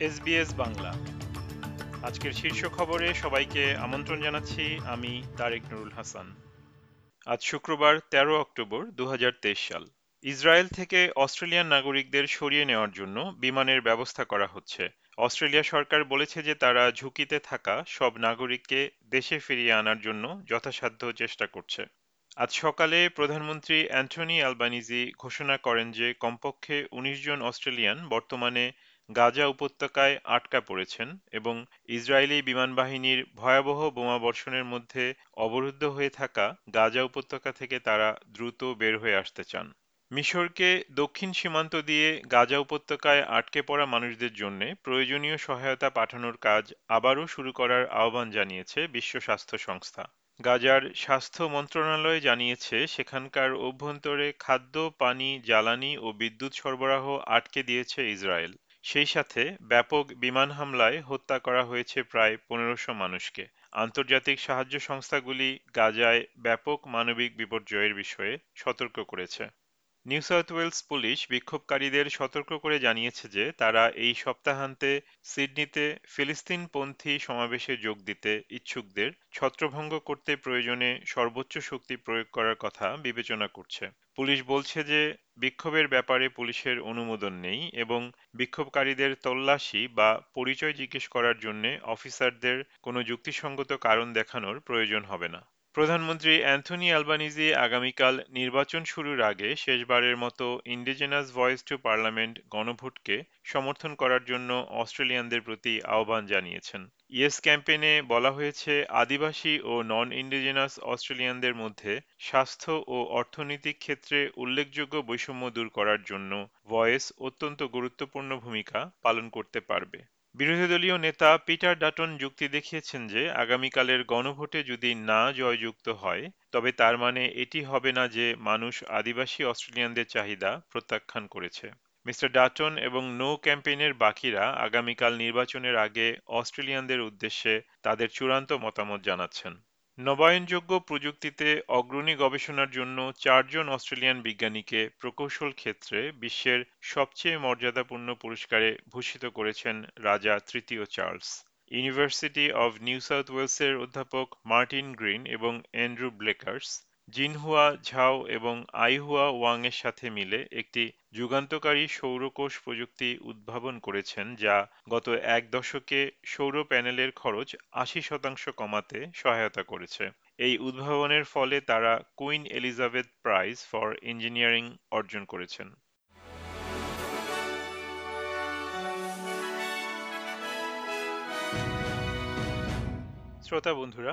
SBS Bangla. আজকের শীর্ষ খবরে সবাইকে আমন্ত্রণ জানাচ্ছি আমি তারেক নুরুল হাসান। আজ শুক্রবার ১৩ অক্টোবর দু হাজার তেইশ সাল। ইসরায়েল থেকে অস্ট্রেলিয়ান নাগরিকদের সরিয়ে নেওয়ার জন্য বিমানের ব্যবস্থা করা হচ্ছে। অস্ট্রেলিয়া সরকার বলেছে যে তারা ঝুঁকিতে থাকা সব নাগরিককে দেশে ফিরিয়ে আনার জন্য যথাসাধ্য চেষ্টা করছে। আজ সকালে প্রধানমন্ত্রী অ্যান্টনি অ্যালবানিজি ঘোষণা করেন যে কমপক্ষে ১৯ জন অস্ট্রেলিয়ান বর্তমানে গাজা উপত্যকায় আটকা পড়েছেন এবং ইসরায়েলি বিমান বাহিনীর ভয়াবহ বোমাবর্ষণের মধ্যে অবরুদ্ধ হয়ে থাকা গাজা উপত্যকা থেকে তারা দ্রুত বের হয়ে আসতে চান। মিশরকে দক্ষিণ সীমান্ত দিয়ে গাজা উপত্যকায় আটকে পড়া মানুষদের জন্য প্রয়োজনীয় সহায়তা পাঠানোর কাজ আবারও শুরু করার আহ্বান জানিয়েছে বিশ্ব স্বাস্থ্য সংস্থা। গাজার স্বাস্থ্য মন্ত্রণালয় জানিয়েছে, সেখানকার অভ্যন্তরে খাদ্য, পানি, জ্বালানি ও বিদ্যুৎ সরবরাহ আটকে দিয়েছে ইসরায়েল। সেই সাথে ব্যাপক বিমান হামলায় হত্যা করা হয়েছে প্রায় পনেরোশো মানুষকে। আন্তর্জাতিক সাহায্য সংস্থাগুলি গাজায় ব্যাপক মানবিক বিপর্যয়ের বিষয়ে সতর্ক করেছে। নিউ সাউথ ওয়েলস পুলিশ বিক্ষোভকারীদের সতর্ক করে জানিয়েছে যে তারা এই সপ্তাহান্তে সিডনিতে ফিলিস্তিনপন্থী সমাবেশে যোগ দিতে ইচ্ছুকদের ছত্রভঙ্গ করতে প্রয়োজনে সর্বোচ্চ শক্তি প্রয়োগ করার কথা বিবেচনা করছে। পুলিশ বলছে যে, বিক্ষোভের ব্যাপারে পুলিশের অনুমোদন নেই এবং বিক্ষোভকারীদের তল্লাশি বা পরিচয় জিজ্ঞেস করার জন্য অফিসারদের কোনো যুক্তিসঙ্গত কারণ দেখানোর প্রয়োজন হবে না। প্রধানমন্ত্রী অ্যান্থনি অ্যালবানিজি আগামীকাল নির্বাচন শুরুর আগে শেষবারের মতো ইন্ডিজেনাস ভয়েস টু পার্লামেন্ট গণভোটকে সমর্থন করার জন্য অস্ট্রেলিয়ানদের প্রতি আহ্বান জানিয়েছেন। ইয়েস ক্যাম্পেইনে বলা হয়েছে, আদিবাসী ও নন ইন্ডিজেনাস অস্ট্রেলিয়ানদের মধ্যে স্বাস্থ্য ও অর্থনৈতিক ক্ষেত্রে উল্লেখযোগ্য বৈষম্য দূর করার জন্য ভয়েস অত্যন্ত গুরুত্বপূর্ণ ভূমিকা পালন করতে পারবে। বিরোধী দলীয় নেতা পিটার ডাটন যুক্তি দেখিয়েছেন যে, আগামীকালের গণভোটে যদি না জয়যুক্ত হয়, তবে তার মানে এটি হবে না যে মানুষ আদিবাসী অস্ট্রেলিয়ানদের চাহিদা প্রত্যাখ্যান করেছে। মিস্টার ডাটন এবং নো ক্যাম্পেইনের বাকিরা আগামীকাল নির্বাচনের আগে অস্ট্রেলিয়ানদের উদ্দেশ্যে তাদের চূড়ান্ত মতামত জানাচ্ছেন। নবায়নযোগ্য প্রযুক্তিতে অগ্রণী গবেষণার জন্য চারজন অস্ট্রেলিয়ান বিজ্ঞানীকে প্রকৌশল ক্ষেত্রে বিশ্বের সবচেয়ে মর্যাদাপূর্ণ পুরস্কারে ভূষিত করেছেন রাজা তৃতীয় Charles. University of New South ওয়েলসের অধ্যাপক মার্টিন গ্রিন এবং অ্যান্ড্রু ব্লেকার্স জিনহুয়া ঝাও এবং আইহুয়া ওয়াং এর সাথে মিলে একটি যুগান্তকারী সৌরকোষ প্রযুক্তি উদ্ভাবন করেছেন, যা গত এক দশকে সৌর প্যানেলের খরচ আশি শতাংশ কমাতে সহায়তা করেছে। এই উদ্ভাবনের ফলে তারা Queen Elizabeth Prize for Engineering অর্জন করেছেন। শ্রোতা বন্ধুরা